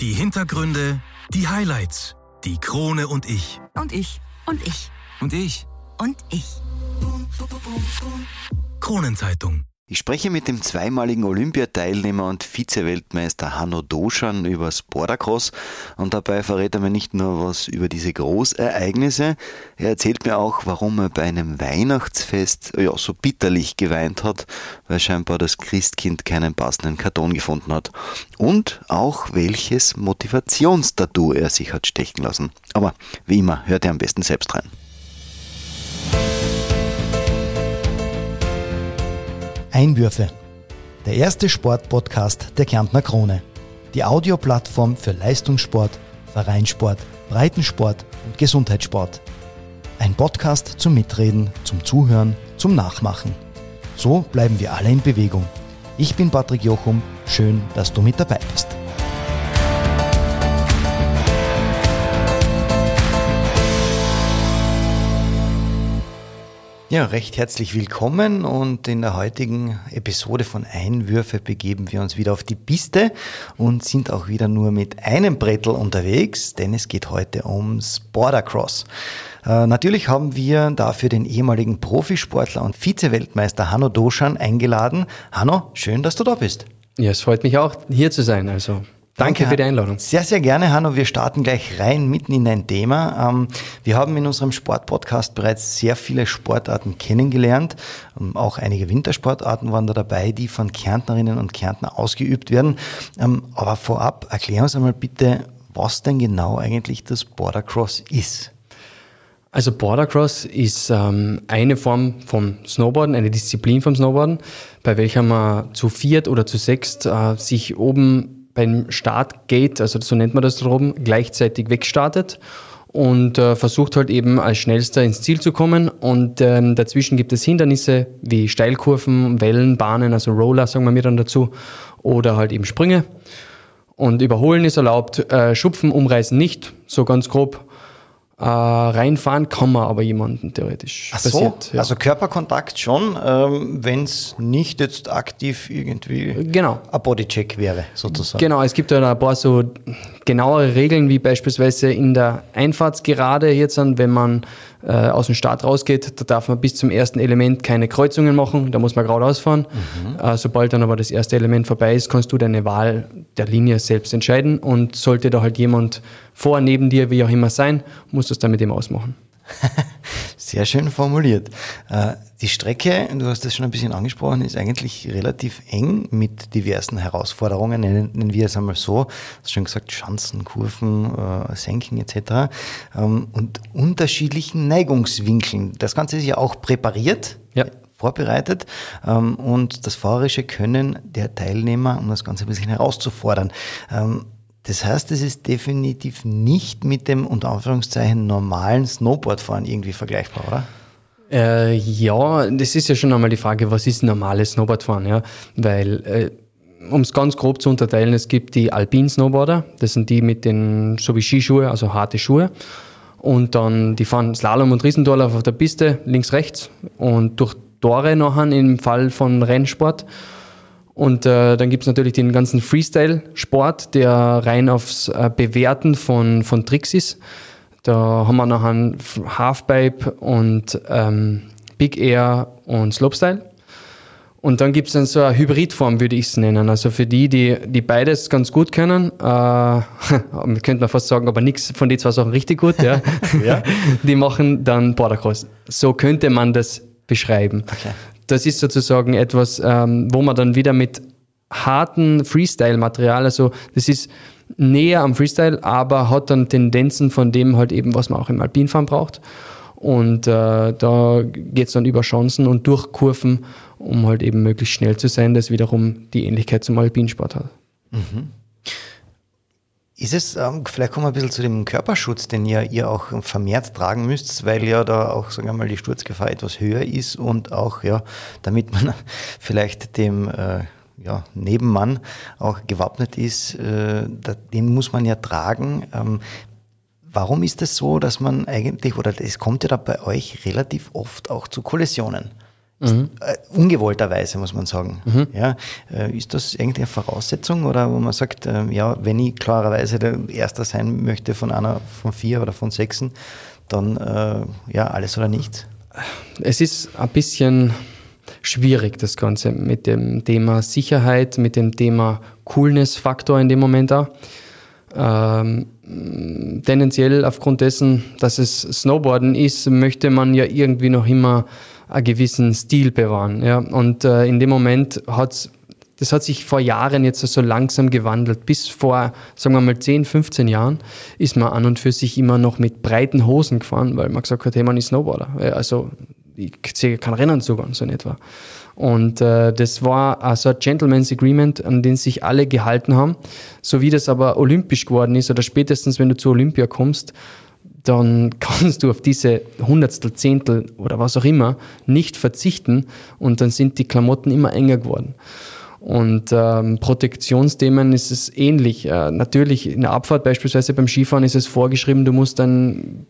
Die Hintergründe, die Highlights, die Krone und ich. Und ich. Und ich. Und ich. Und ich. Kronenzeitung. Ich spreche mit dem zweimaligen Olympiateilnehmer und Vize-Weltmeister Hanno Doschan übers Bordercross und dabei verrät er mir nicht nur was über diese Großereignisse, er erzählt mir auch, warum er bei einem Weihnachtsfest ja, so bitterlich geweint hat, weil scheinbar das Christkind keinen passenden Karton gefunden hat und auch welches Motivationstattoo er sich hat stechen lassen. Aber wie immer, hört er am besten selbst rein. Einwürfe. Der erste Sportpodcast der Kärntner Krone. Die Audioplattform für Leistungssport, Vereinssport, Breitensport und Gesundheitssport. Ein Podcast zum Mitreden, zum Zuhören, zum Nachmachen. So bleiben wir alle in Bewegung. Ich bin Patrick Jochum, schön, dass du mit dabei bist. Ja, recht herzlich willkommen und in der heutigen Episode von Einwürfe begeben wir uns wieder auf die Piste und sind auch wieder nur mit einem Brettel unterwegs, denn es geht heute ums Bordercross. Äh, natürlich haben wir dafür den ehemaligen Profisportler und Vize-Weltmeister Hanno Doschan eingeladen. Hanno, schön, dass du da bist. Ja, es freut mich auch, hier zu sein. Also Danke für die Einladung. Sehr, sehr gerne, Hanno. Wir starten gleich rein mitten in ein Thema. Ähm, wir haben in unserem Sportpodcast bereits sehr viele Sportarten kennengelernt. Ähm, auch einige Wintersportarten waren da dabei, die von Kärntnerinnen und Kärntner ausgeübt werden. Ähm, aber vorab, erklär uns einmal bitte, was denn genau eigentlich das Bordercross ist. Also Bordercross ist ähm, eine Form vom Snowboarden, eine Disziplin vom Snowboarden, bei welcher man zu viert oder zu sechst äh, sich oben beim Startgate, also so nennt man das da oben, gleichzeitig wegstartet und äh, versucht halt eben als schnellster ins Ziel zu kommen. Und ähm, dazwischen gibt es Hindernisse wie Steilkurven, Wellen, Bahnen, also Roller sagen wir mir dann dazu, oder halt eben Sprünge. Und überholen ist erlaubt, äh, schupfen, umreißen nicht, so ganz grob. Äh, reinfahren kann man aber jemanden theoretisch. Ach so, passiert, ja. also Körperkontakt schon, ähm, wenn es nicht jetzt aktiv irgendwie genau. ein Bodycheck wäre, sozusagen. Genau, es gibt ja ein paar so genauere Regeln, wie beispielsweise in der Einfahrtsgerade jetzt, wenn man äh, aus dem Start rausgeht, da darf man bis zum ersten Element keine Kreuzungen machen, da muss man geradeaus fahren. Mhm. Äh, sobald dann aber das erste Element vorbei ist, kannst du deine Wahl der Linie selbst entscheiden und sollte da halt jemand vor, neben dir, wie auch immer sein, musst du es dann mit ihm ausmachen. Sehr schön formuliert. Äh, die Strecke, du hast das schon ein bisschen angesprochen, ist eigentlich relativ eng mit diversen Herausforderungen, nennen wir es einmal so. Du hast schon gesagt, Schanzen, Kurven, äh, Senken etc. Ähm, und unterschiedlichen Neigungswinkeln. Das Ganze ist ja auch präpariert. Ja vorbereitet ähm, und das fahrerische Können der Teilnehmer, um das Ganze ein bisschen herauszufordern. Das heißt, es ist definitiv nicht mit dem unter Anführungszeichen normalen Snowboardfahren irgendwie vergleichbar, oder? Äh, ja, das ist ja schon einmal die Frage, was ist normales Snowboardfahren? Ja? Weil, äh, um es ganz grob zu unterteilen, es gibt die Alpin Snowboarder, das sind die mit den, so wie Skischuhe, also harte Schuhe. Und dann, die fahren Slalom und Riesendorlauf auf der Piste, links, rechts und durch Tore nachher im Fall von Rennsport. Und äh, dann gibt es natürlich den ganzen Freestyle-Sport, der rein aufs äh, Bewerten von, von Tricks ist. Da haben wir nachher Halfpipe und ähm, Big Air und Slopestyle. Und dann gibt es dann so eine Hybridform, würde ich es nennen. Also für die, die, die beides ganz gut können, äh, könnte man fast sagen, aber nichts von den zwei Sachen richtig gut, ja. ja. die machen dann Bordercross. So könnte man das beschreiben. Okay das ist sozusagen etwas, ähm, wo man dann wieder mit harten Freestyle-Material, also das ist näher am Freestyle, aber hat dann Tendenzen von dem halt eben, was man auch im Alpinfahren braucht. Und äh, da geht es dann über Chancen und durch Kurven, um halt eben möglichst schnell zu sein, das wiederum die Ähnlichkeit zum Alpinsport hat. Mhm. Ist es, ähm, vielleicht kommen wir ein bisschen zu dem Körperschutz, den ihr, ihr auch vermehrt tragen müsst, weil ja da auch, sagen wir mal, die Sturzgefahr etwas höher ist und auch, ja, damit man vielleicht dem äh, ja, Nebenmann auch gewappnet ist, äh, den muss man ja tragen. Ähm, warum ist es das so, dass man eigentlich, oder es kommt ja da bei euch relativ oft auch zu Kollisionen? Mhm. Äh, ungewollterweise, muss man sagen. Mhm. Ja, äh, ist das eigentlich eine Voraussetzung oder wo man sagt, äh, ja, wenn ich klarerweise der Erster sein möchte von einer, von vier oder von sechsen, dann ja, alles oder nichts? Es ist ein bisschen schwierig, das Ganze mit dem Thema Sicherheit, mit dem Thema Coolness-Faktor in dem Moment auch. Ähm, tendenziell aufgrund dessen, dass es Snowboarden ist, möchte man ja irgendwie noch immer einen gewissen Stil bewahren. Ja? Und äh, in dem Moment hat das hat sich vor Jahren jetzt so langsam gewandelt. Bis vor, sagen wir mal, 10, 15 Jahren ist man an und für sich immer noch mit breiten Hosen gefahren, weil man gesagt hat, hey, man ist Snowboarder. Also ich sehe keinen Rennanzug an, so in etwa. Und äh, das war also ein Gentleman's Agreement, an den sich alle gehalten haben. So wie das aber olympisch geworden ist oder spätestens, wenn du zu Olympia kommst, dann kannst du auf diese Hundertstel, Zehntel oder was auch immer nicht verzichten und dann sind die Klamotten immer enger geworden. Und ähm, Protektionsthemen ist es ähnlich. Äh, natürlich in der Abfahrt beispielsweise beim Skifahren ist es vorgeschrieben, du musst einen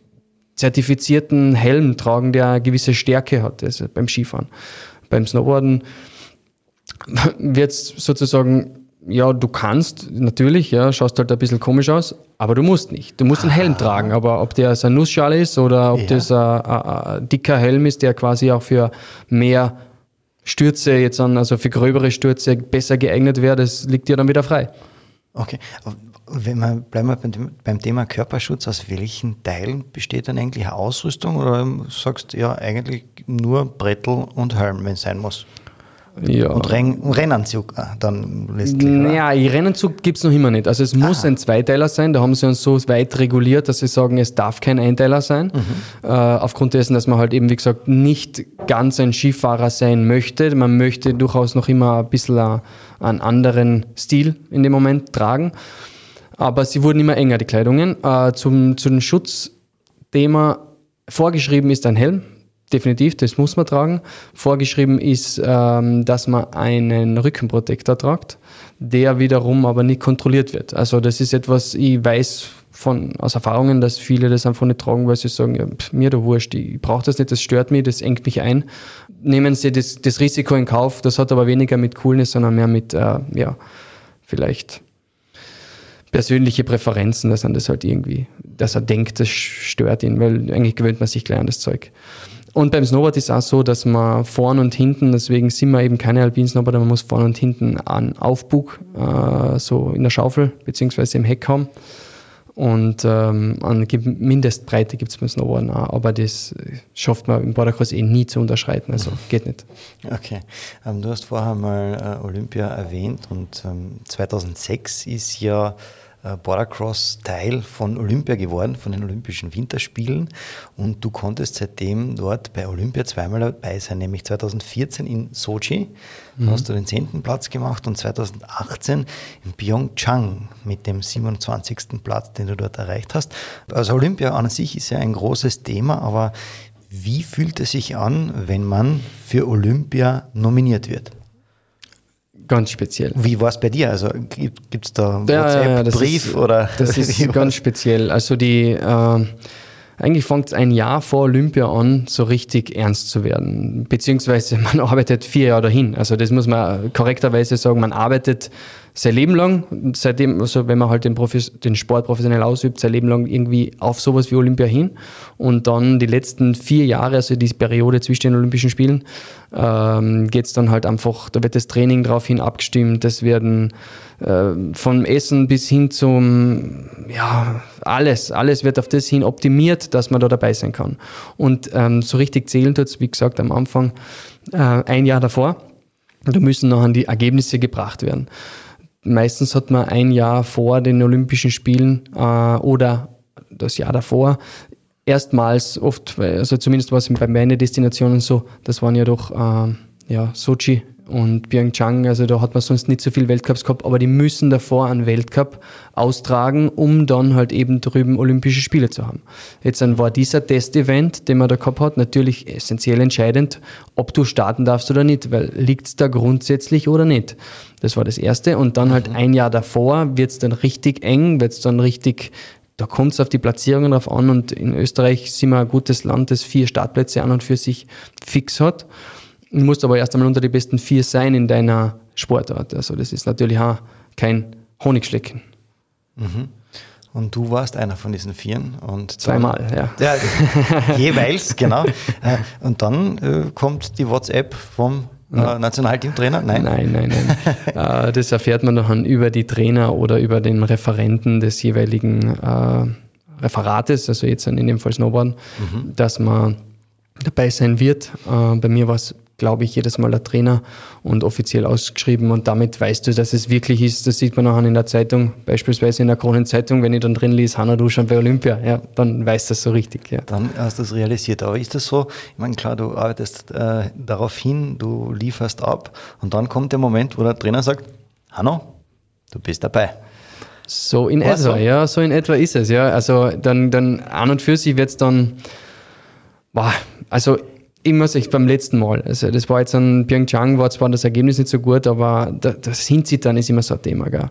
zertifizierten Helm tragen, der eine gewisse Stärke hat, also beim Skifahren. Beim Snowboarden wird es sozusagen ja, du kannst natürlich, ja, schaust halt ein bisschen komisch aus, aber du musst nicht. Du musst einen Helm ah. tragen, aber ob der so ein Nussschal ist oder ob ja. das ein, ein, ein, dicker Helm ist, der quasi auch für mehr Stürze jetzt an, also für gröbere Stürze besser geeignet wäre, das liegt dir dann wieder frei. Okay, wenn wir, bleiben wir beim Thema Körperschutz, aus welchen Teilen besteht dann eigentlich eine Ausrüstung oder sagst du ja eigentlich nur Brettel und Helm, wenn es sein muss? Ja. Und Renn Rennanzug ah, dann letztlich. Naja, Rennanzug gibt es noch immer nicht. Also es muss Aha. ein Zweiteiler sein. Da haben sie uns so weit reguliert, dass sie sagen, es darf kein Einteiler sein. Mhm. Äh, aufgrund dessen, dass man halt eben, wie gesagt, nicht ganz ein Skifahrer sein möchte. Man möchte durchaus noch immer ein bisschen einen anderen Stil in dem Moment tragen. Aber sie wurden immer enger, die Kleidungen. Äh, zum, zu dem Schutzthema vorgeschrieben ist ein Helm definitiv, das muss man tragen. Vorgeschrieben ist, ähm, dass man einen Rückenprotektor tragt, der wiederum aber nicht kontrolliert wird. Also das ist etwas, ich weiß von, aus Erfahrungen, dass viele das einfach nicht tragen, weil sie sagen, ja, pff, mir da wurscht, ich brauche das nicht, das stört mich, das engt mich ein. Nehmen sie das, das Risiko in Kauf, das hat aber weniger mit Coolness, sondern mehr mit, äh, ja, vielleicht persönliche Präferenzen, dass er das halt irgendwie, dass er denkt, das stört ihn, weil eigentlich gewöhnt man sich gleich an das Zeug. Und beim Snowboard ist es auch so, dass man vorn und hinten, deswegen sind wir eben keine alpinen Snowboarder, man muss vorn und hinten einen Aufbug, äh, so in der Schaufel beziehungsweise im Heck haben. Und ähm, an Mindestbreite gibt es beim Snowboarden auch, aber das schafft man im Bordercross eh nie zu unterschreiten, also geht nicht. Okay, ähm, du hast vorher mal äh, Olympia erwähnt und ähm, 2006 ist ja Bordercross Teil von Olympia geworden, von den Olympischen Winterspielen. Und du konntest seitdem dort bei Olympia zweimal dabei sein, nämlich 2014 in Sochi, mhm. hast du den 10. Platz gemacht und 2018 in Pyeongchang mit dem 27. Platz, den du dort erreicht hast. Also Olympia an sich ist ja ein großes Thema, aber wie fühlt es sich an, wenn man für Olympia nominiert wird? Ganz speziell. Wie war es bei dir? Also gibt es da ja, WhatsApp-Brief ja, oder? Das ist ganz speziell. Also die äh, eigentlich fängt es ein Jahr vor Olympia an, so richtig ernst zu werden. Beziehungsweise man arbeitet vier Jahre dahin. Also das muss man korrekterweise sagen, man arbeitet sein Leben lang, seitdem, also wenn man halt den, Profis, den Sport professionell ausübt, sein Leben lang irgendwie auf sowas wie Olympia hin. Und dann die letzten vier Jahre, also die Periode zwischen den Olympischen Spielen, ähm, geht es dann halt einfach, da wird das Training drauf hin abgestimmt, das werden äh, vom Essen bis hin zum, ja, alles, alles wird auf das hin optimiert, dass man da dabei sein kann. Und ähm, so richtig zählen tut es, wie gesagt, am Anfang äh, ein Jahr davor. Da müssen an die Ergebnisse gebracht werden. Meistens hat man ein Jahr vor den Olympischen Spielen äh, oder das Jahr davor erstmals oft, also zumindest war es bei meinen Destinationen so, das waren ja doch äh, ja, Sochi und Pyeongchang, also da hat man sonst nicht so viel Weltcups gehabt, aber die müssen davor einen Weltcup austragen, um dann halt eben drüben Olympische Spiele zu haben. Jetzt dann war dieser Testevent, den man da gehabt hat, natürlich essentiell entscheidend, ob du starten darfst oder nicht, weil liegt es da grundsätzlich oder nicht. Das war das Erste. Und dann halt mhm. ein Jahr davor wird es dann richtig eng, wird es dann richtig, da kommt es auf die Platzierungen drauf an. Und in Österreich sind wir ein gutes Land, das vier Startplätze an und für sich fix hat. Du musst aber erst einmal unter die besten vier sein in deiner Sportart. Also das ist natürlich auch kein Honigschlecken. Mhm. Und du warst einer von diesen Vieren. Und Zweimal, ja. ja. jeweils, genau. Äh, und dann äh, kommt die WhatsApp vom äh, Nationalteamtrainer? Nein. Nein, nein, nein. äh, das erfährt man dann über die Trainer oder über den Referenten des jeweiligen äh, Referates, also jetzt in dem Fall Snowboarden, mhm. dass man dabei sein wird. Bei mir war es glaube ich, jedes Mal der Trainer und offiziell ausgeschrieben und damit weißt du, dass es wirklich ist. Das sieht man auch in der Zeitung, beispielsweise in der Kronenzeitung, wenn ich dann drin lese, Hanna, du schon bei Olympia, ja, dann weißt du das so richtig. Ja. Dann hast du es realisiert. Aber ist das so? Ich meine, klar, du arbeitest äh, darauf hin, du lieferst ab und dann kommt der Moment, wo der Trainer sagt, Hanno, du bist dabei. So in etwa, so? ja, so in etwa ist es, ja. Also dann, dann an und für sich wird es dann, boah, also immer sich beim letzten Mal. Also das war jetzt an Pyeongchang, war zwar das Ergebnis nicht so gut, aber das Hinzittern ist immer so ein Thema. Gell.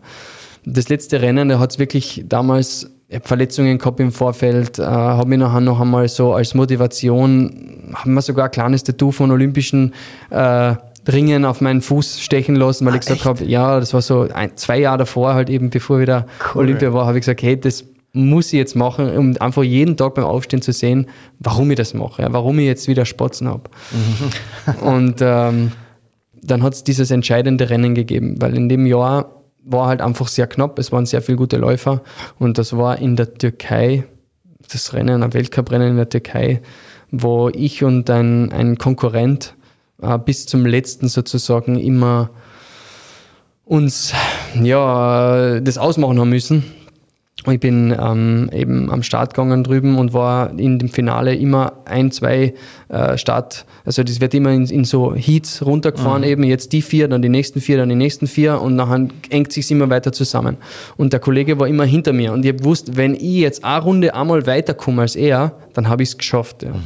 Das letzte Rennen, da hat es wirklich damals Verletzungen gehabt im Vorfeld, äh, habe mich nachher noch einmal so als Motivation, haben wir sogar ein kleines Tattoo von olympischen äh, Ringen auf meinen Fuß stechen lassen, weil ah, ich gesagt habe, ja, das war so ein, zwei Jahre davor, halt eben bevor wieder cool. Olympia war, habe ich gesagt, hey, das muss ich jetzt machen, um einfach jeden Tag beim Aufstehen zu sehen, warum ich das mache, ja, warum ich jetzt wieder Spatzen habe. Mhm. und ähm, dann hat es dieses entscheidende Rennen gegeben, weil in dem Jahr war halt einfach sehr knapp, es waren sehr viele gute Läufer und das war in der Türkei, das Rennen, ein Weltcuprennen in der Türkei, wo ich und ein, ein Konkurrent äh, bis zum letzten sozusagen immer uns ja das ausmachen haben müssen ich bin ähm, eben am Start gegangen drüben und war in dem Finale immer ein, zwei äh, Start, also das wird immer in, in so Heats runtergefahren, mhm. eben jetzt die vier, dann die nächsten vier, dann die nächsten vier und nachher engt sich immer weiter zusammen. Und der Kollege war immer hinter mir und ich habe gewusst, wenn ich jetzt eine Runde einmal weiterkomme als er, dann habe ich es geschafft. Ja. Mhm.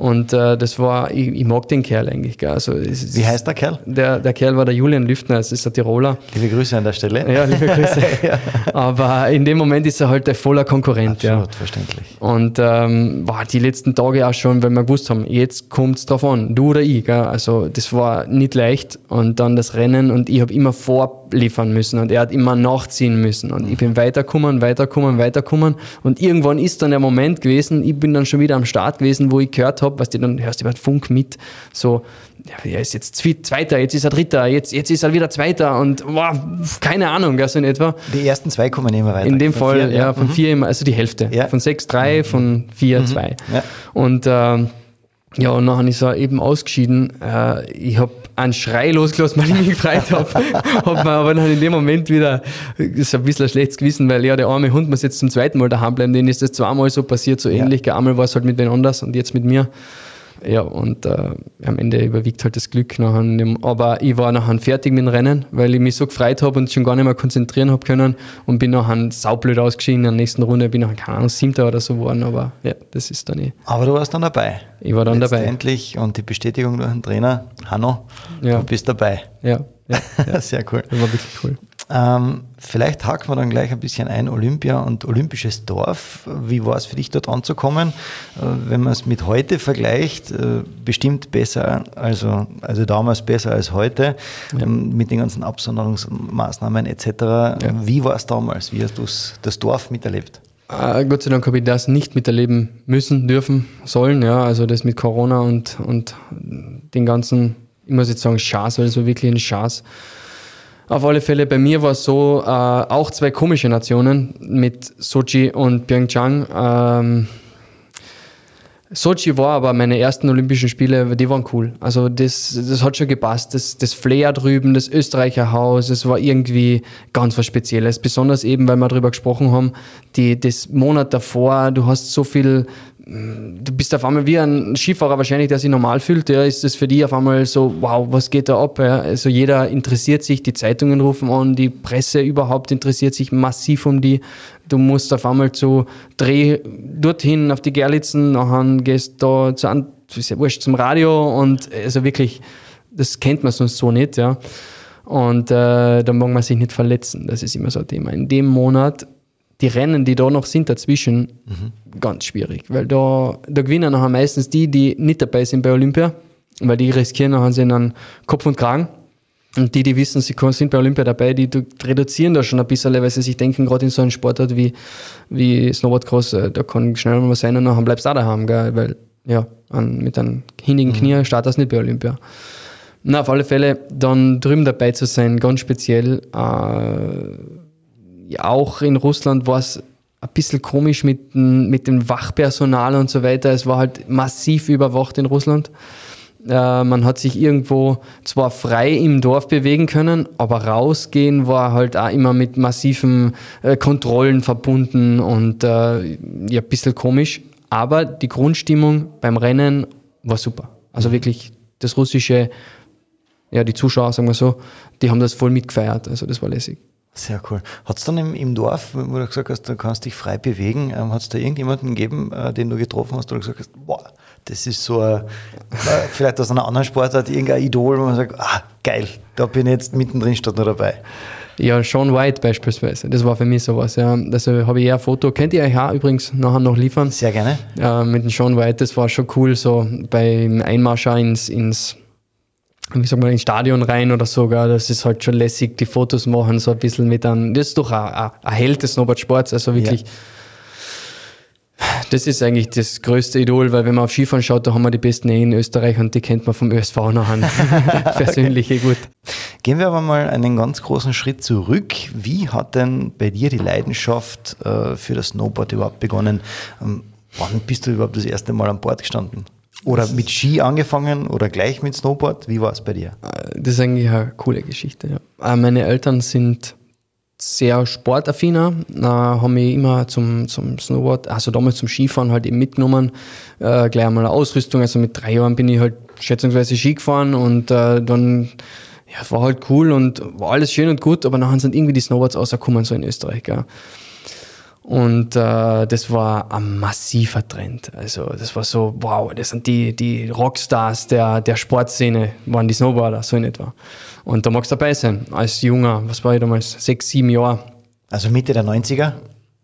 Und äh, das war, ich, ich, mag den Kerl eigentlich. Gell. Also, es, Wie heißt der Kerl? Der, der Kerl war der Julian Lüftner, es ist der Tiroler. Liebe Grüße an der Stelle. Ja, liebe Grüße. ja. Aber in dem Moment ist er halt ein voller Konkurrent. Absolut, ja. verständlich. Und ähm, war die letzten Tage auch schon, weil wir gewusst haben, jetzt kommt es drauf an, du oder ich. Gell. Also das war nicht leicht. Und dann das Rennen und ich habe immer vorliefern müssen und er hat immer nachziehen müssen. Und ich bin weitergekommen, weitergekommen, weitergekommen. Und irgendwann ist dann der Moment gewesen, ich bin dann schon wieder am Start gewesen, wo ich gehört habe, habe, was die dann hörst du über Funk mit, so, ja, er ist jetzt Zweiter, jetzt ist er Dritter, jetzt, jetzt ist er wieder Zweiter und wow, keine Ahnung, also in etwa. Die ersten zwei kommen immer weiter. In dem von Fall, vier, ja, von mhm. vier immer, also die Hälfte. Ja. Von sechs, drei, mhm. von vier, mhm. zwei. Ja. Und ähm, ja, und nachher ist er eben ausgeschieden. Äh, ich habe einen Schrei losgelassen, weil ich mich gefreut habe. hab mir aber dann in dem Moment wieder, ist ein bisschen ein schlechtes Gewissen, weil ja, der arme Hund muss jetzt zum zweiten Mal daheim bleiben. Denen ist das zweimal so passiert, so ähnlich. Ja. Einmal war es halt mit den anders und jetzt mit mir. Ja, und äh, am Ende überwiegt halt das Glück nachher. Aber ich war nachher fertig mit dem Rennen, weil ich mich so gefreut habe und schon gar nicht mehr konzentrieren habe können und bin nachher saublöd ausgeschieden. In der nächsten Runde bin ich nachher, keine Ahnung, Siebter oder so geworden, aber ja, das ist dann eh. Aber du warst dann dabei. Ich war dann dabei. Endlich und die Bestätigung durch den Trainer, Hanno, ja. du bist dabei. Ja, ja, ja. sehr cool. Das war wirklich cool. Ähm, vielleicht haken wir dann gleich ein bisschen ein, Olympia und olympisches Dorf. Wie war es für dich dort anzukommen? Äh, wenn man es mit heute vergleicht, äh, bestimmt besser, also, also damals besser als heute, ja. ähm, mit den ganzen Absonderungsmaßnahmen etc. Ja. Wie war es damals? Wie hast du das Dorf miterlebt? Äh, Gott sei Dank habe ich das nicht miterleben müssen, dürfen, sollen. Ja, also das mit Corona und, und den ganzen, ich muss jetzt sagen, Schaß, weil es war wirklich ein Schaß. Auf alle Fälle, bei mir war es so, äh, auch zwei komische Nationen mit Sochi und Pyeongchang. Ähm, Sochi war aber meine ersten Olympischen Spiele, die waren cool. Also das, das hat schon gepasst. Das, das Flair drüben, das Österreicher Haus, es war irgendwie ganz was Spezielles. Besonders eben, weil wir darüber gesprochen haben, die, das Monat davor, du hast so viel du bist auf einmal wie ein Skifahrer wahrscheinlich, der sich normal fühlt, ja, ist das für dich auf einmal so, wow, was geht da ab? Ja? Also jeder interessiert sich, die Zeitungen rufen an, die Presse überhaupt interessiert sich massiv um die. Du musst auf einmal zu Dreh dorthin auf die Gerlitzen, nachher gehst da zu, ist ja wurscht, zum Radio und also wirklich, das kennt man sonst so nicht, ja. Und äh, da mag man sich nicht verletzen, das ist immer so ein Thema. In dem Monat die Rennen, die da noch sind dazwischen, mhm. ganz schwierig, weil da, da gewinnen nachher meistens die, die nicht dabei sind bei Olympia. weil die riskieren nachher sie dann Kopf und Kragen. Und die, die wissen, sie sind bei Olympia dabei, die reduzieren da schon ein bisschen, weil sie sich denken, gerade in so einem Sportart wie, wie Snowboardcross, äh, da kann schnell mal sein und dann bleibst du auch daheim, gell? weil ja, an, mit einem hinnigen Knie mhm. startest du nicht bei Olympia. Na, auf alle Fälle, dann drüben dabei zu sein, ganz speziell. Äh, auch in Russland war es ein bisschen komisch mit, mit dem Wachpersonal und so weiter. Es war halt massiv überwacht in Russland. Äh, man hat sich irgendwo zwar frei im Dorf bewegen können, aber rausgehen war halt auch immer mit massiven äh, Kontrollen verbunden und äh, ja, ein bisschen komisch. Aber die Grundstimmung beim Rennen war super. Also mhm. wirklich das russische, ja, die Zuschauer, sagen wir so, die haben das voll mitgefeiert. Also das war lässig. Sehr cool. Hat es dann im, im, Dorf, wo du gesagt hast, du kannst dich frei bewegen, ähm, hat es da irgendjemanden gegeben, äh, den du getroffen hast, wo du gesagt hast, boah, das ist so ein, äh, vielleicht aus einer anderen Sportart irgendein Idol, wo man sagt, ah, geil, da bin ich jetzt mittendrin statt nur dabei. Ja, Sean White beispielsweise, das war für mich sowas. Ja. Also habe ich eher ein Foto, könnt ihr euch auch übrigens nachher noch liefern? Sehr gerne. Äh, mit dem Sean White, das war schon cool, so beim Einmarsch ins, ins wie sagt man, ins Stadion rein oder so, gell? das ist halt schon lässig, die Fotos machen, so ein bisschen mit einem, das ist doch ein, ein Held des Snowboard-Sports, also wirklich. Ja. Das ist eigentlich das größte Idol, weil wenn man auf Skifahren schaut, da haben wir die besten in Österreich und die kennt man vom ÖSV nachher. Persönliche okay. gut. Gehen wir aber mal einen ganz großen Schritt zurück. Wie hat denn bei dir die Leidenschaft äh, für das Snowboard überhaupt begonnen? Ähm, wann bist du überhaupt das erste Mal an Bord gestanden? Oder mit Ski angefangen oder gleich mit Snowboard? Wie war es bei dir? Das ist eigentlich eine coole Geschichte. Ja. Äh, meine Eltern sind sehr sportaffiner, äh, haben mich immer zum, zum Snowboard, also damals zum Skifahren halt eben mitgenommen, äh, gleich einmal eine Ausrüstung, also mit drei Jahren bin ich halt schätzungsweise Ski gefahren und äh, dann, ja, war halt cool und war alles schön und gut, aber nachher sind irgendwie die Snowboards rausgekommen, so in Österreich, gell. Und äh, das war ein massiver Trend. Also das war so, wow, das sind die, die Rockstars der, der Sportszene, waren die Snowboarder, so in etwa. Und da magst du dabei sein, als Junger, was war ich damals, sechs, sieben Jahre. Also Mitte der 90er?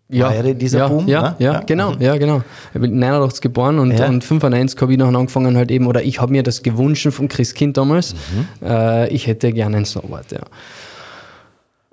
Ja, war dieser ja, Boom? Ja, ne? ja, ja, genau, mhm. ja, genau. Ich bin 89 geboren und, ja. und 95 habe ich noch angefangen halt eben, oder ich habe mir das gewünscht vom Christkind damals, mhm. äh, ich hätte gerne ein Snowboard, ja.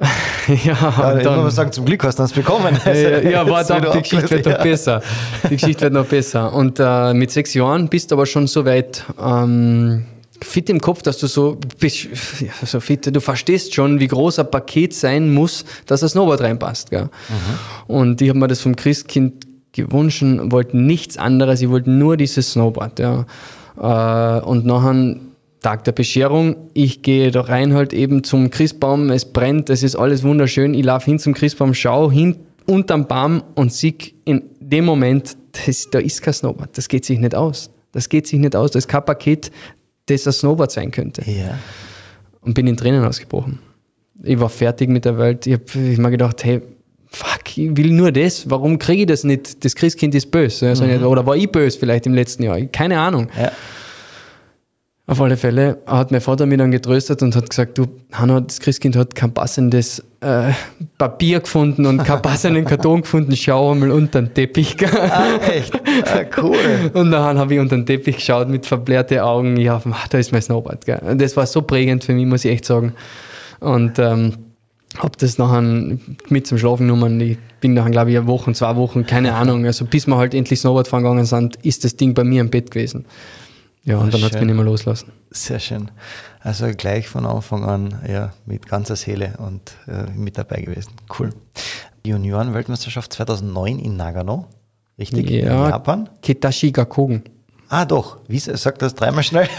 ja, ja dann, muss sagen, zum Glück hast du das bekommen. Also, ja, warte ab, die Geschichte wird noch besser. Die Geschichte wird noch besser. Und äh, mit sechs Jahren bist du aber schon so weit ähm, fit im Kopf, dass du so bist, ja, so fit, du verstehst schon, wie groß ein Paket sein muss, dass ein Snowboard reinpasst. Gell? Mhm. Und ich habe mir das vom Christkind gewünscht, wollten nichts anderes, ich wollte nur dieses Snowboard. Ja. Äh, und nachher Tag der Bescherung. Ich gehe da rein halt eben zum Christbaum, es brennt, es ist alles wunderschön. Ich laufe hin zum Christbaum, schau hin unterm Baum und sehe in dem Moment, das, da ist kein Snowboard. Das geht sich nicht aus. Das geht sich nicht aus. Das ist kein Paket, das ein Snowboard sein könnte. Ja. Und bin in Tränen ausgebrochen. Ich war fertig mit der Welt. Ich habe mir gedacht, hey, fuck, ich will nur das. Warum kriege ich das nicht? Das Christkind ist böse. Also mhm. Oder war ich böse vielleicht im letzten Jahr? Keine Ahnung. Ja. Auf alle Fälle hat mein Vater mich dann getröstet und hat gesagt, du, Hanno, das Christkind hat kein passendes äh, Papier gefunden und keinen passenden Karton gefunden, schau einmal unter den Teppich. ah, echt? Ah, cool. Und dann habe ich unter den Teppich geschaut mit verblährten Augen, ja, da ist mein Snowboard. Gell. Und das war so prägend für mich, muss ich echt sagen. Und ähm, habe das nachher mit zum Schlafen genommen. Ich bin nachher, glaube ich, eine Woche, zwei Wochen, keine Ahnung. Also bis wir halt endlich Snowboard fahren gegangen sind, ist das Ding bei mir im Bett gewesen. Ja, und dann hat es mich nicht mehr loslassen. Sehr schön. Also gleich von Anfang an ja, mit ganzer Seele und äh, mit dabei gewesen. Cool. Junioren-Weltmeisterschaft 2009 in Nagano, richtig? Ja, in Japan. Kitashi Gakogen. Ah, doch. Wie sagt das dreimal schnell?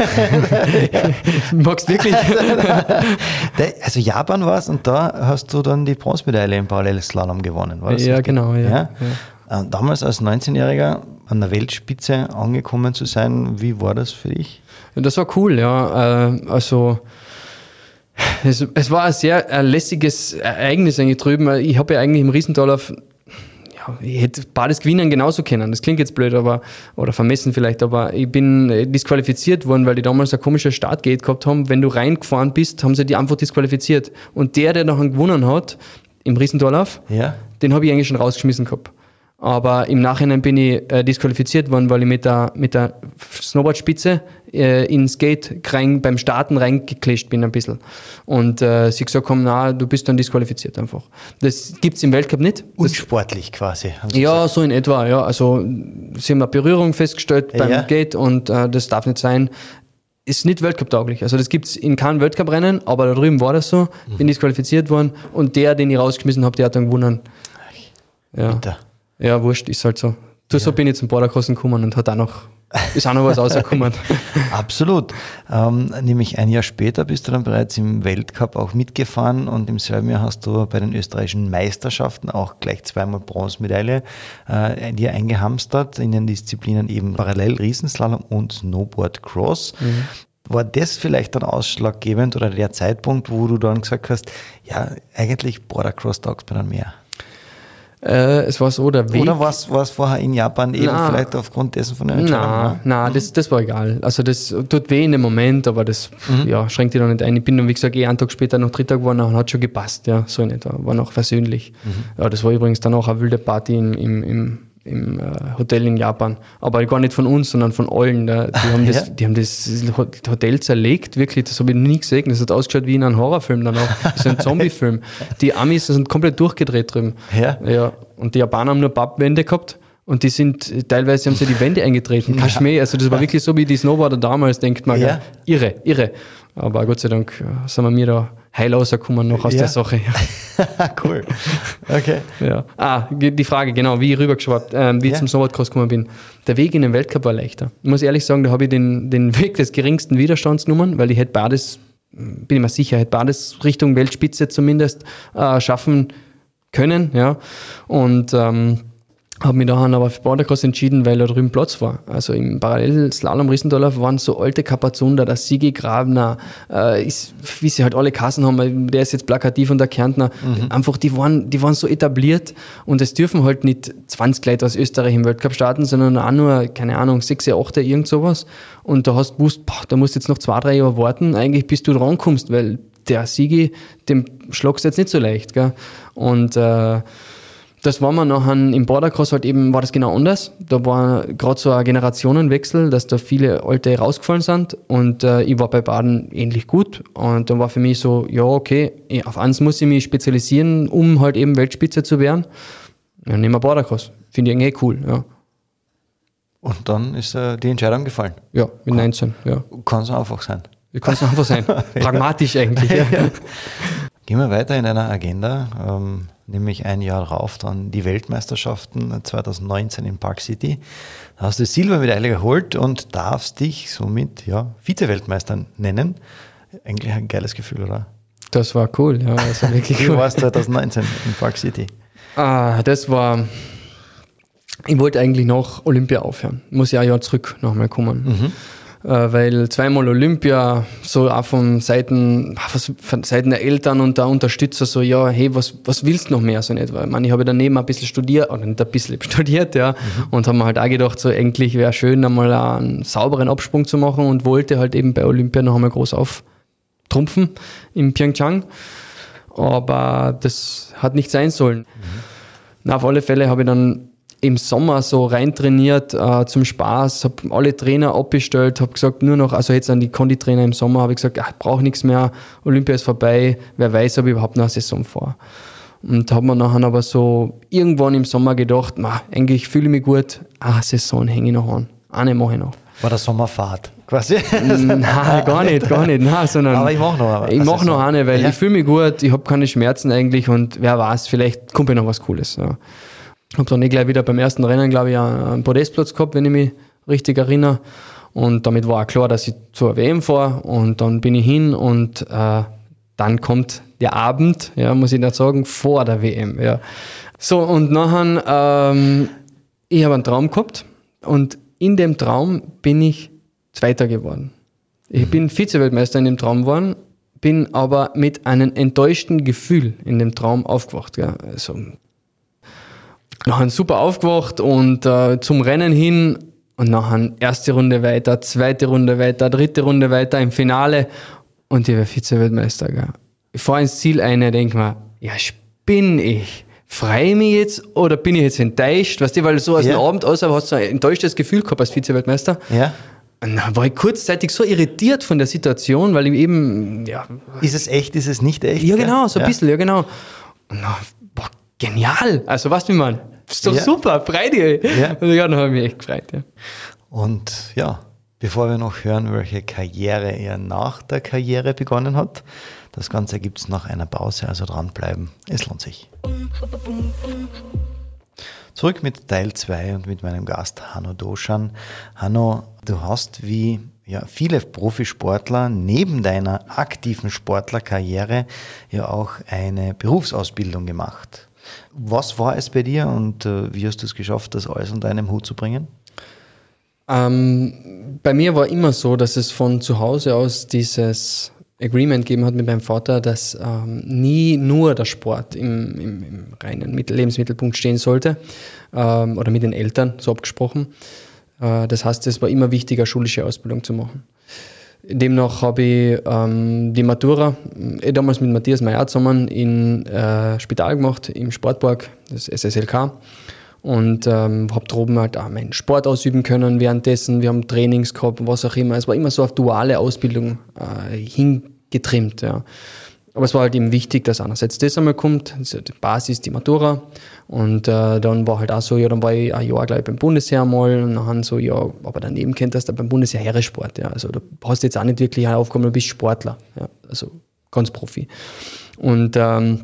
Magst wirklich? also Japan war es und da hast du dann die Bronzemedaille im Parallelslalom gewonnen, war das? Ja, richtig? genau. Ja, ja? ja. Äh, damals als 19-Jähriger an der Weltspitze angekommen zu sein. Wie war das für dich? Das war cool, ja. Äh, also es, es war ein sehr ein lässiges Ereignis eigentlich drüben. Ich habe ja eigentlich im Riesendorlauf ja, ich hätte beides gewinnen genauso können. Das klingt jetzt blöd, aber, oder vermessen vielleicht, aber ich bin disqualifiziert worden, weil die damals ein komisches Startgate gehabt haben. Wenn du reingefahren bist, haben sie die einfach disqualifiziert. Und der, der nachher gewonnen hat, im Riesendorlauf, ja. den habe ich eigentlich schon rausgeschmissen gehabt. Aber im Nachhinein bin ich äh, disqualifiziert worden, weil ich mit der, mit der Snowboardspitze äh, ins Gate rein, beim Starten reingeklischt bin ein bisschen. Und äh, sie gesagt haben, na, du bist dann disqualifiziert einfach. Das gibt's im Weltcup nicht. Unsportlich quasi. ja, gesagt. so in etwa, ja. Also sie haben eine Berührung festgestellt beim Ja. Gate und äh, das darf nicht sein. Ist nicht Weltcup-tauglich. Also das gibt's in keinem Weltcup-Rennen, aber da drüben war das so. Mhm. Bin disqualifiziert worden und der, den ich rausgeschmissen habe, der hat dann gewonnen. Ja. Bitter. Ja, wurscht, ist halt so. Du, so bin ich zum Bordercrossen gekommen und hat auch noch, ist auch noch was rausgekommen. Absolut. Ähm, nämlich ein Jahr später bist du dann bereits im Weltcup auch mitgefahren und im selben Jahr hast du bei den österreichischen Meisterschaften auch gleich zweimal Bronzemedaille äh, dir eingehamstert in den Disziplinen eben parallel Riesenslalom und Snowboard Cross. War das vielleicht dann ausschlaggebend oder der Zeitpunkt, wo du dann gesagt hast, ja, eigentlich Border Cross taugt mir dann mehr? Äh, es war so, der Weg. Oder war es vorher in Japan eben Na. vielleicht aufgrund dessen von der Entscheidung? Na, ne? na, das, das war egal. Also das tut weh in dem Moment, aber das ja, schränkt dich doch nicht ein. Ich bin dann, wie gesagt, eh einen Tag später noch Dritter geworden und hat schon gepasst, ja, so in etwa. War noch versöhnlich. Ja, das war übrigens dann auch eine wilde Party im, im, im, im äh, Hotel in Japan. Aber gar nicht von uns, sondern von allen. Die, haben das, Ja? die haben das Hotel zerlegt, wirklich, das habe ich noch nie gesehen. Das hat ausgeschaut wie in einem Horrorfilm dann auch. Das ist ein Zombie-Film. Die Amis sind komplett durchgedreht drüben. Ja? Ja, und die Japaner haben nur Pappwände gehabt und die sind, teilweise haben sie die Wände eingetreten. Kaschmir, also das war wirklich so wie die Snowboarder damals, denkt man. Ja. Ja. Irre, irre. Aber Gott sei Dank äh, sind wir mir da heil rausgekommen noch aus Ja. der Sache. cool. Okay. Ja. Ah, die Frage, genau, wie ich rübergeschwappt, ähm, wie ich Ja. zum Snowboardcross gekommen bin. Der Weg in den Weltcup war leichter. Ich muss ehrlich sagen, da habe ich den, den Weg des geringsten Widerstands genommen, weil ich hätte beides, bin ich mir sicher, hätte beides Richtung Weltspitze zumindest äh, schaffen können. Ja. Und ähm, habe mich daheim aber für Bordercross entschieden, weil da drüben Platz war. Also im Parallelslalom Riesendorf waren so alte Kapazunder, der Sigi Grabner, äh, ist, wie sie halt alle Kassen haben, der ist jetzt plakativ und der Kärntner. Einfach, die waren, die waren so etabliert und es dürfen halt nicht 20 Leute aus Österreich im Weltcup starten, sondern auch nur, keine Ahnung, 6, 8, irgend sowas. Und da hast du gewusst, boah, da musst du jetzt noch zwei, drei Jahre warten, eigentlich bis du drankommst, weil der Sigi, dem schlagst du jetzt nicht so leicht. Gell? Und äh, das war man nachher im Bordercross halt eben, war das genau anders. Da war gerade so ein Generationenwechsel, dass da viele Alte rausgefallen sind und äh, ich war bei Baden ähnlich gut und dann war für mich so, ja okay, auf eins muss ich mich spezialisieren, um halt eben Weltspitze zu werden. Ja, nehmen wir Bordercross. Finde ich eigentlich cool, ja. Und dann ist äh, die Entscheidung gefallen. Ja, mit 19, ja. Kann so einfach sein. Kann es einfach sein? Pragmatisch eigentlich, ja. Gehen wir weiter in einer Agenda, ähm, nämlich ein Jahr rauf dann die Weltmeisterschaften 2019 in Park City. Da hast du Silbermedaille geholt und darfst dich somit ja, Vize-Weltmeister nennen. Eigentlich ein geiles Gefühl, oder? Das war cool, ja. Das war wirklich Wie cool. war es 2019 in Park City? Ah, das war. Ich wollte eigentlich nach Olympia aufhören. Muss ja ein Jahr zurück nochmal kommen. Äh, weil zweimal Olympia, so auch von Seiten, was- von Seiten der Eltern und der Unterstützer, so, ja, hey, was, was willst du noch mehr? So in etwa. Ich meine, ich habe daneben ein bisschen studiert, oder nicht ein bisschen studiert, ja, und habe mir halt auch gedacht, so, eigentlich wäre schön, einmal einen sauberen Absprung zu machen und wollte halt eben bei Olympia noch einmal groß auftrumpfen in Pyeongchang. Aber das hat nicht sein sollen. Na, auf alle Fälle habe ich dann im Sommer so rein trainiert äh, zum Spaß, habe alle Trainer abbestellt, habe gesagt, nur noch, also jetzt an die Konditrainer im Sommer, habe ich gesagt, ach, ich brauche nichts mehr, Olympia ist vorbei, wer weiß, ob ich überhaupt noch eine Saison vor. Und habe mir nachher aber so irgendwann im Sommer gedacht, ma, eigentlich fühle ich mich gut, ah, Saison hänge ich noch an, eine mache ich noch. War der Sommerfahrt quasi? Nein, gar nicht, gar nicht. Nein, sondern Aber ich mach noch eine. Ich mache noch eine, weil Ja. ich fühle mich gut, ich habe keine Schmerzen eigentlich und wer weiß, vielleicht kommt ja noch was Cooles. Ja. Habe dann eh gleich wieder beim ersten Rennen, glaube ich, einen Podestplatz gehabt, wenn ich mich richtig erinnere. Und damit war auch klar, dass ich zur WM fahre und dann bin ich hin und äh, dann kommt der Abend, ja, muss ich nicht sagen, vor der WM. Ja. So, und nachher, ähm, ich habe einen Traum gehabt und in dem Traum bin ich Zweiter geworden. Ich bin Vize-Weltmeister in dem Traum geworden, bin aber mit einem enttäuschten Gefühl in dem Traum aufgewacht. Gell. Also, nachher super aufgewacht und äh, zum Rennen hin und nachher erste Runde weiter, zweite Runde weiter, dritte Runde weiter im Finale und ich war Vize-Weltmeister. Ich fahre ins Ziel ein, denke mir, ja, spinn ich. freue ich mich jetzt oder bin ich jetzt enttäuscht? Weißt du, weil so aus Ja. dem Abend aus hast du ein enttäuschtes Gefühl gehabt als Vize-Weltmeister. Ja. Und dann war ich kurzzeitig so irritiert von der Situation, weil ich eben, ja, Ist es echt, ist es nicht echt? ja genau, so ein ja. bisschen, ja genau. Und dann, boah, genial. Also du, wie man, ist doch Ja. super, freu dich. Ja. Also, ja, dann habe ich mich echt gefreut, ja. Und ja, bevor wir noch hören, welche Karriere er nach der Karriere begonnen hat, das Ganze gibt es nach einer Pause, also dranbleiben. Es lohnt sich. Zurück mit Teil 2 und mit meinem Gast Hanno Doschan. Hanno, du hast wie ja, viele Profisportler neben deiner aktiven Sportlerkarriere ja auch eine Berufsausbildung gemacht. Was war es bei dir und äh, wie hast du es geschafft, das alles unter einem Hut zu bringen? Ähm, bei mir war immer so, dass es von zu Hause aus dieses Agreement gegeben hat mit meinem Vater, dass ähm, nie nur der Sport im, im, im reinen Mittel Lebensmittelpunkt stehen sollte ähm, oder mit den Eltern so abgesprochen. Äh, das heißt, es war immer wichtig, eine schulische Ausbildung zu machen. Demnach habe ich ähm, die Matura, eh damals mit Matthias Meyer zusammen in äh, Spital gemacht, im Sportpark, das SSLK. Und ähm, habe droben halt auch meinen Sport ausüben können währenddessen. Wir haben Trainings gehabt, was auch immer. Es war immer so auf duale Ausbildung äh, hingetrimmt. Ja. Aber es war halt eben wichtig, dass einerseits das einmal kommt, also die Basis, die Matura. Und äh, dann war halt auch so, ja, dann war ich ein Jahr gleich beim Bundesheer mal und dann so, ja, aber daneben kennt das da beim Bundesheer Heeresport. Ja. Also du hast jetzt auch nicht wirklich eine Aufgabe, du bist Sportler. Ja. Also ganz Profi. Und ähm,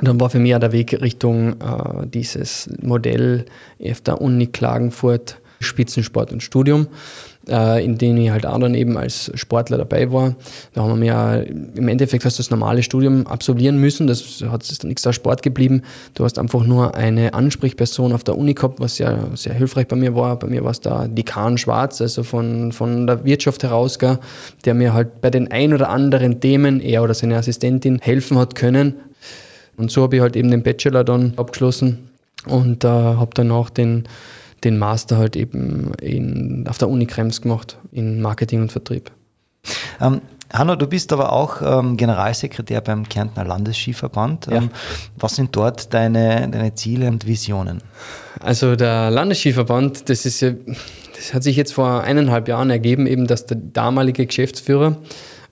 dann war für mich auch der Weg Richtung äh, dieses Modell auf der Uni Klagenfurt, Spitzensport und Studium, äh, in dem ich halt auch dann eben als Sportler dabei war. Da haben wir ja im Endeffekt hast du das normale Studium absolvieren müssen, das hat es dann nichts da Sport geblieben. Du hast einfach nur eine Ansprechperson auf der Uni gehabt, was ja sehr hilfreich bei mir war. Bei mir war es der Dekan Schwarz, also von, von der Wirtschaft heraus, der mir halt bei den ein oder anderen Themen, er oder seine Assistentin, helfen hat können. Und so habe ich halt eben den Bachelor dann abgeschlossen und äh, habe danach den, den Master halt eben in, auf der Uni Krems gemacht in Marketing und Vertrieb. Ähm, Hanno, du bist aber auch ähm, Generalsekretär beim Kärntner Landesskiverband. Ja. Ähm, was sind dort deine, deine Ziele und Visionen? Also der Landesskiverband, das ist ja, das hat sich jetzt vor eineinhalb Jahren ergeben, eben, dass der damalige Geschäftsführer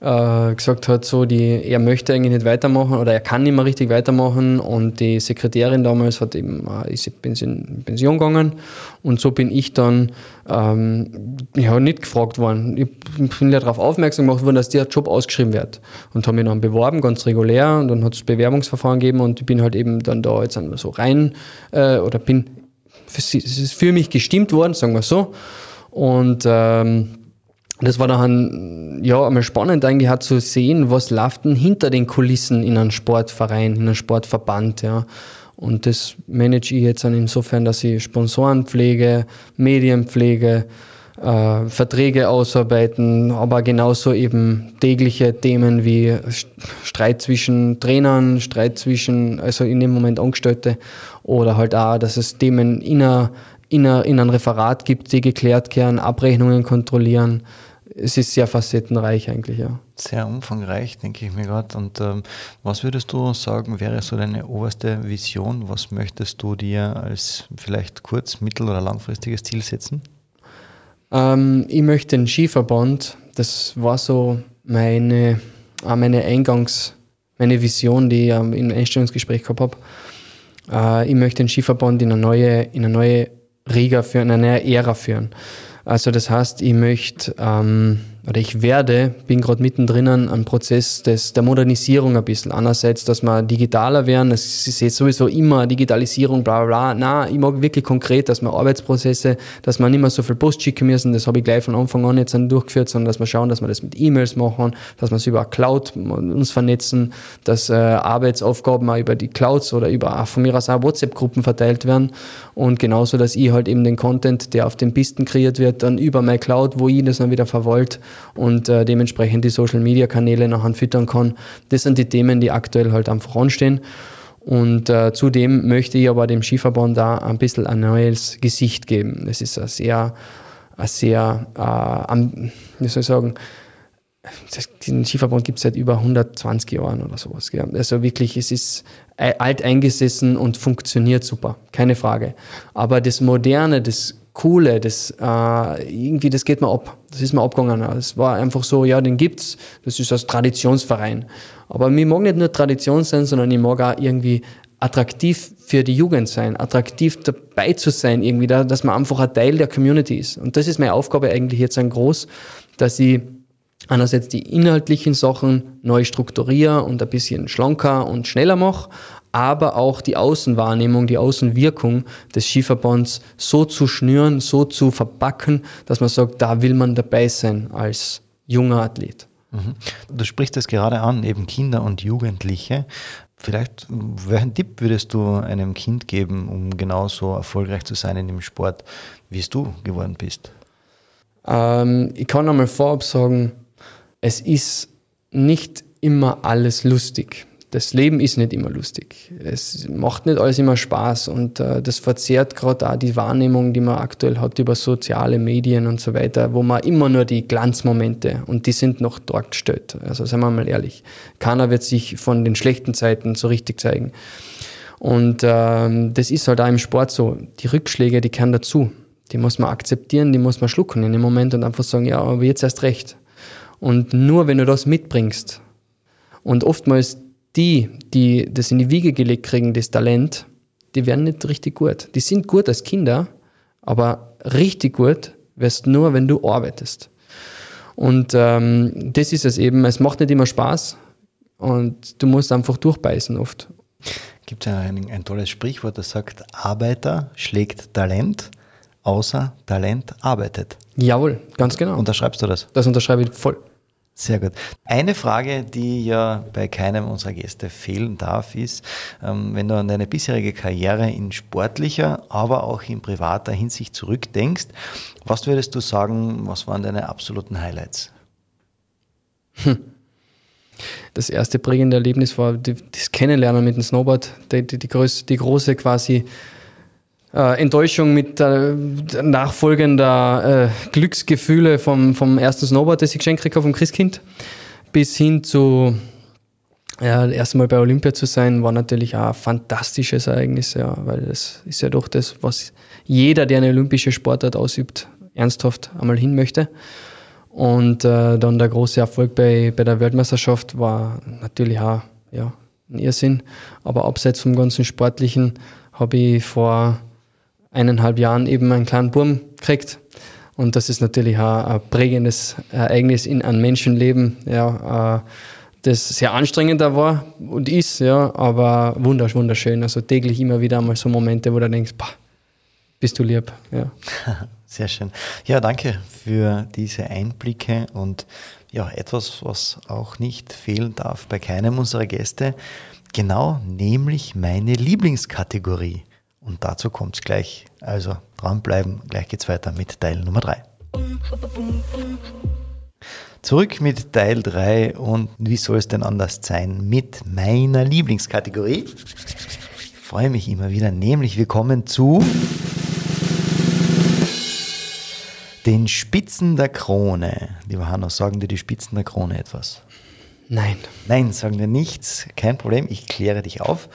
äh, gesagt hat, so die, er möchte eigentlich nicht weitermachen oder er kann nicht mehr richtig weitermachen und die Sekretärin damals hat eben äh, ist in Pension, gegangen und so bin ich dann ähm, ja, nicht gefragt worden. Ich bin ja darauf aufmerksam gemacht worden, dass der Job ausgeschrieben wird und habe mich dann beworben, ganz regulär und dann hat es Bewerbungsverfahren gegeben und ich bin halt eben dann da jetzt so rein äh, oder bin es ist für mich gestimmt worden, sagen wir so und ähm, das war dann ja einmal spannend eigentlich auch zu sehen, was läuft denn hinter den Kulissen in einem Sportverein, in einem Sportverband, ja. Und das manage ich jetzt dann insofern, dass ich Sponsoren pflege, Medien pflege, äh, Verträge ausarbeiten, aber genauso eben tägliche Themen wie St- Streit zwischen Trainern, Streit zwischen, also in dem Moment Angestellte oder halt auch, dass es Themen in, einer, in, einer, in einem Referat gibt, die geklärt werden, Abrechnungen kontrollieren. Es ist sehr facettenreich eigentlich, ja. Sehr umfangreich, denke ich mir gerade. Und ähm, was würdest du sagen, wäre so deine oberste Vision? Was möchtest du dir als vielleicht kurz-, mittel- oder langfristiges Ziel setzen? Ähm, ich möchte den Skiverband, das war so meine, meine Eingangs-, meine Vision, die ich ähm, im Einstellungsgespräch gehabt habe. Äh, ich möchte den Skiverband in eine neue, in eine neue Riga führen, in eine neue Ära führen. Also das heißt, ich möchte ähm, oder ich werde, bin gerade mittendrin einem Prozess des, der Modernisierung ein bisschen. Einerseits, dass wir digitaler werden, es ist jetzt sowieso immer Digitalisierung, bla bla bla. Nein, ich mag wirklich konkret, dass wir Arbeitsprozesse, dass wir nicht mehr so viel Post schicken müssen, das habe ich gleich von Anfang an jetzt durchgeführt, sondern dass wir schauen, dass wir das mit E-Mails machen, dass wir es über Cloud uns vernetzen, dass äh, Arbeitsaufgaben auch über die Clouds oder über von mir aus auch WhatsApp-Gruppen verteilt werden und genauso, dass ich halt eben den Content, der auf den Pisten kreiert wird, dann über meine Cloud, wo ich das dann wieder verwalt und äh, dementsprechend die Social-Media-Kanäle nachher füttern kann. Das sind die Themen, die aktuell halt einfach anstehen. Und äh, zudem möchte ich aber dem Skiverband da ein bisschen ein neues Gesicht geben. Es ist ein sehr, ein sehr, äh, am- wie soll ich sagen, den Skiverband gibt es seit über 120 Jahren oder sowas. Gell? Also wirklich, es ist alt eingesessen und funktioniert super, keine Frage. Aber das Moderne, das Coole, das äh, irgendwie, das geht mir ab. Das ist mir abgegangen. Es war einfach so, ja, den gibt's. Das ist als Traditionsverein. Aber mir mag nicht nur Tradition sein, sondern ich mag auch irgendwie attraktiv für die Jugend sein, attraktiv dabei zu sein, irgendwie, da, dass man einfach ein Teil der Community ist. Und das ist meine Aufgabe eigentlich jetzt ein groß, dass ich einerseits die inhaltlichen Sachen neu strukturiere und ein bisschen schlanker und schneller mache, aber auch die Außenwahrnehmung, die Außenwirkung des Skiverbands so zu schnüren, so zu verpacken, dass man sagt, da will man dabei sein als junger Athlet. Mhm. Du sprichst es gerade an, eben Kinder und Jugendliche. Vielleicht, welchen Tipp würdest du einem Kind geben, um genauso erfolgreich zu sein in dem Sport, wie es du geworden bist? Ähm, ich kann einmal vorab sagen, es ist nicht immer alles lustig das Leben ist nicht immer lustig. Es macht nicht alles immer Spaß und äh, das verzerrt gerade auch die Wahrnehmung, die man aktuell hat über soziale Medien und so weiter, wo man immer nur die Glanzmomente und die sind noch dort gestellt. Also seien wir mal ehrlich. Keiner wird sich von den schlechten Zeiten so richtig zeigen. Und ähm, das ist halt auch im Sport so. Die Rückschläge, die kehren dazu. Die muss man akzeptieren, die muss man schlucken in dem Moment und einfach sagen, ja, aber jetzt erst recht. Und nur wenn du das mitbringst und oftmals die, die das in die Wiege gelegt kriegen, das Talent, die werden nicht richtig gut. Die sind gut als Kinder, aber richtig gut wirst nur, wenn du arbeitest. Und ähm, das ist es eben. Es macht nicht immer Spaß und du musst einfach durchbeißen oft. Gibt es ein, ein tolles Sprichwort, das sagt, Arbeiter schlägt Talent, außer Talent arbeitet. Jawohl, ganz genau. Unterschreibst du das? Das unterschreibe ich voll. Sehr gut. Eine Frage, die ja bei keinem unserer Gäste fehlen darf, ist, ähm, wenn du an deine bisherige Karriere in sportlicher, aber auch in privater Hinsicht zurückdenkst, was würdest du sagen, was waren deine absoluten Highlights? Hm. Das erste prägende Erlebnis war das Kennenlernen mit dem Snowboard, die, die, die, große, die große quasi äh, Enttäuschung mit äh, nachfolgender äh, Glücksgefühle vom, vom ersten Snowboard, das ich geschenkt habe vom Christkind, bis hin zu ja, erst Mal bei Olympia zu sein, war natürlich auch ein fantastisches Ereignis, ja, weil das ist ja doch das, was jeder, der eine olympische Sportart ausübt, ernsthaft einmal hin möchte. Und äh, dann der große Erfolg bei, bei der Weltmeisterschaft war natürlich auch ja, ein Irrsinn. Aber abseits vom ganzen Sportlichen habe ich vor eineinhalb Jahren eben einen kleinen Burm kriegt. Und das ist natürlich auch ein prägendes Ereignis in einem Menschenleben, ja, äh, das sehr anstrengender war und ist, ja, aber wundersch, wunderschön. Also täglich immer wieder einmal so Momente, wo du denkst, boah, bist du lieb. Ja. Sehr schön. Ja, danke für diese Einblicke und ja, etwas, was auch nicht fehlen darf bei keinem unserer Gäste, genau, nämlich meine Lieblingskategorie. Und dazu kommt es gleich. Also dranbleiben, gleich geht's weiter mit Teil Nummer 3. Zurück mit Teil 3 und wie soll es denn anders sein mit meiner Lieblingskategorie? Ich freue mich immer wieder, nämlich wir kommen zu den Spitzen der Krone. Lieber Hanno, sagen dir die Spitzen der Krone etwas? Nein. Nein, sagen wir nichts. Kein Problem, ich kläre dich auf.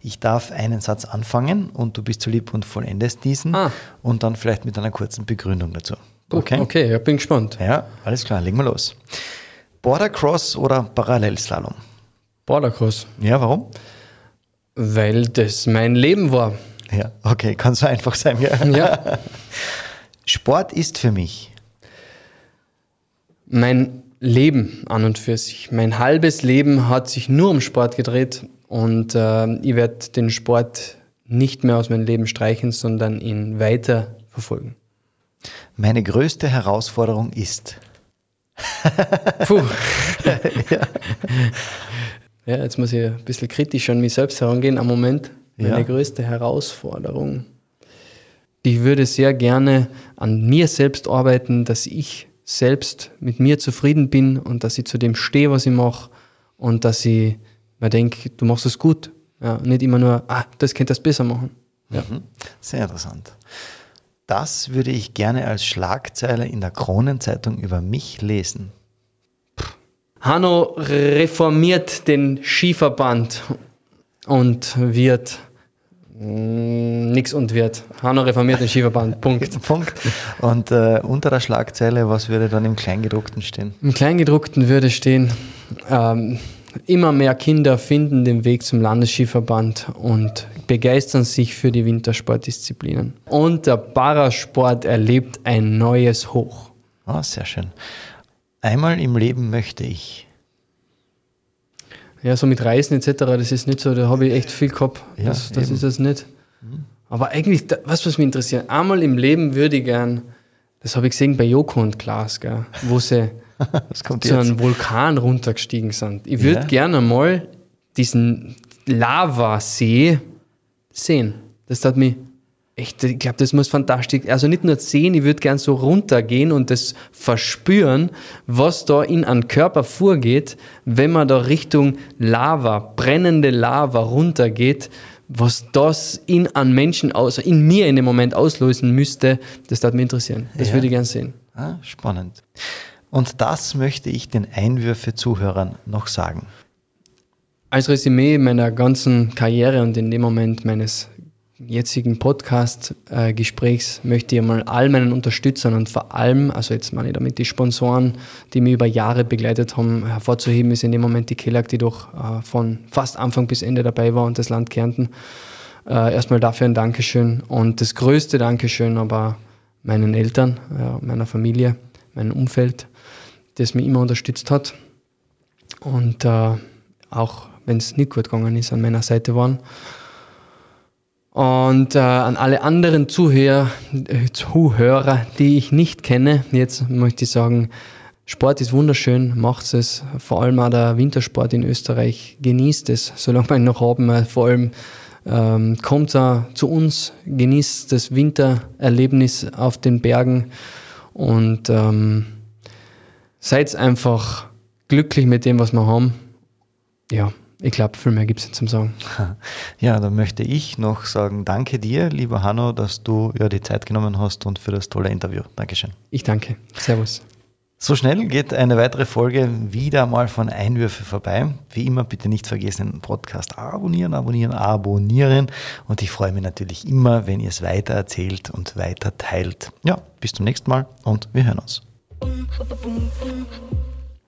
Ich darf einen Satz anfangen und du bist so lieb und vollendest diesen ah. und dann vielleicht mit einer kurzen Begründung dazu. Okay? Okay, ich bin gespannt. Ja, alles klar, legen wir los. Bordercross oder Parallelslalom? Bordercross. Ja, warum? Weil das mein Leben war. Ja, okay, kann so einfach sein. Ja. ja. Sport ist für mich. Mein Leben an und für sich. Mein halbes Leben hat sich nur um Sport gedreht und äh, ich werde den Sport nicht mehr aus meinem Leben streichen, sondern ihn weiter verfolgen. Meine größte Herausforderung ist. Puh. ja. ja. jetzt muss ich ein bisschen kritisch an mich selbst herangehen. Am Moment, meine ja. größte Herausforderung. Ich würde sehr gerne an mir selbst arbeiten, dass ich selbst mit mir zufrieden bin und dass ich zu dem stehe, was ich mache und dass ich mir denke, du machst es gut. Ja, nicht immer nur, ah, das könnte das besser machen. Ja. Mhm. Sehr interessant. Das würde ich gerne als Schlagzeile in der Kronenzeitung über mich lesen. Hanno reformiert den Skiverband und wird nix und wird. Hanno reformiert den Skiverband. Punkt. Punkt. Und äh, unter der Schlagzeile, was würde dann im Kleingedruckten stehen? Im Kleingedruckten würde stehen, ähm, immer mehr Kinder finden den Weg zum Landesskiverband und begeistern sich für die Wintersportdisziplinen. Und der Parasport erlebt ein neues Hoch. Ah, sehr schön. Einmal im Leben möchte ich. Ja, so mit Reisen etc., das ist nicht so, da habe ich echt viel gehabt. Ja, das das ist das nicht. Aber eigentlich, was, was mich interessiert, einmal im Leben würde ich gern, das habe ich gesehen bei Joko und Klaas, gell, wo sie zu jetzt? einem Vulkan runtergestiegen sind. Ich würde Ja. gerne mal diesen Lavasee sehen. Das hat mich echt, ich glaube, das muss fantastisch, also nicht nur sehen, ich würde gern so runtergehen und das verspüren, was da in einem Körper vorgeht, wenn man da Richtung Lava, brennende Lava runtergeht, was das in einem Menschen, aus, in mir in dem Moment auslösen müsste, das würde mich interessieren. Das Ja. würde ich gern sehen. Ah, spannend. Und das möchte ich den Einwürfe-Zuhörern noch sagen. Als Resümee meiner ganzen Karriere und in dem Moment meines jetzigen Podcast-Gesprächs möchte ich einmal all meinen Unterstützern und vor allem, also jetzt meine ich damit die Sponsoren, die mich über Jahre begleitet haben, hervorzuheben, ist in dem Moment die Kellag, die doch äh, von fast Anfang bis Ende dabei war und das Land Kärnten. Äh, erstmal dafür ein Dankeschön und das größte Dankeschön aber meinen Eltern, äh, meiner Familie, meinem Umfeld, das mich immer unterstützt hat und äh, auch wenn es nicht gut gegangen ist, an meiner Seite waren. Und äh, an alle anderen Zuhörer, äh, Zuhörer, die ich nicht kenne, jetzt möchte ich sagen, Sport ist wunderschön, macht es. Vor allem auch der Wintersport in Österreich. Genießt es, solange wir ihn noch haben. Vor allem ähm, kommt er zu uns, genießt das Wintererlebnis auf den Bergen und ähm, seid einfach glücklich mit dem, was wir haben. Ja, ich glaube, viel mehr gibt es nicht zum Sagen. Ja, dann möchte ich noch sagen, danke dir, lieber Hanno, dass du ja die Zeit genommen hast und für das tolle Interview. Dankeschön. Ich danke. Servus. So schnell geht eine weitere Folge wieder mal von Einwürfe vorbei. Wie immer bitte nicht vergessen, den Podcast abonnieren, abonnieren, abonnieren. Und ich freue mich natürlich immer, wenn ihr es weiter erzählt und weiter teilt. Ja, bis zum nächsten Mal und wir hören uns.